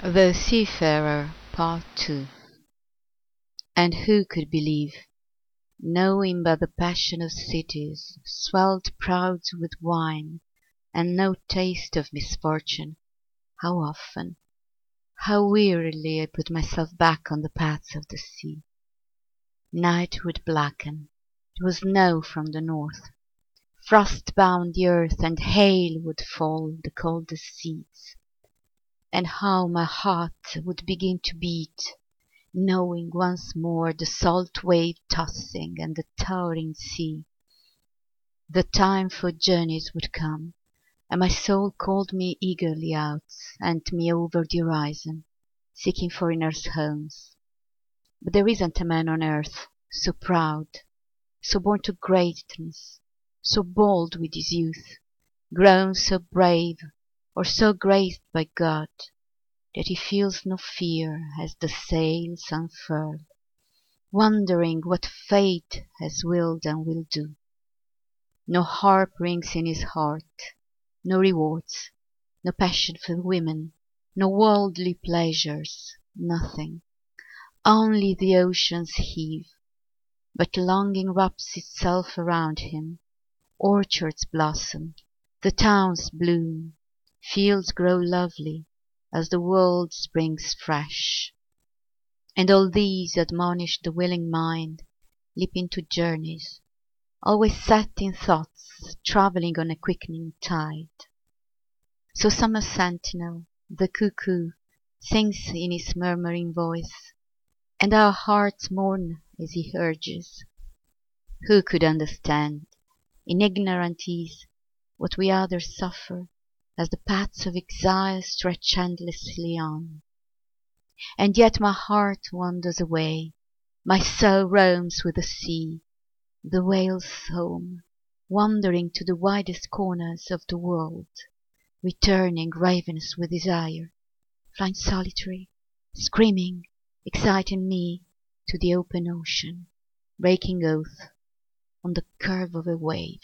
THE SEAFARER And who could believe, knowing but the passion Of cities, swelled proud with wine, and no taste Of misfortune, how often, how wearily I put myself back on the paths of the sea. Night would blacken, it would snow from the north, Frost bound the earth, and hail would fall the coldest seeds, And how my heart would begin to beat, knowing once more The salt wave tossing and the towering sea. The time for journeys would come, and my soul Called me eagerly out, and me over the horizon, Seeking foreigners' homes. But there isn't a man on earth So proud, so born to greatness, so bold with his youth, Grown so brave or so graced by God, That he feels no fear as the sails unfurl, Wondering what Fate has willed and will do. No harp rings in his heart, no rewards, No passion for women, no worldly pleasures, Nothing, only the oceans heave, But longing wraps itself around him, Orchards blossom, the towns bloom, fields grow lovely As the world springs fresh. And all these admonish the willing mind Leap into journeys, always set in thoughts Travelling on a quickening tide. So summer sentinel, the cuckoo, Sings in his murmuring voice, And our hearts mourn as he urges. Who could understand, in ignorant ease, What we others suffer, as the paths of exile Stretch endlessly on? And yet my heart wanders away, my soul roams with the sea, The whale's home, wandering to the widest corners of the world, Returning ravenous with desire, flying solitary, Screaming, exciting me to the open ocean, Breaking oath on the curve of a wave.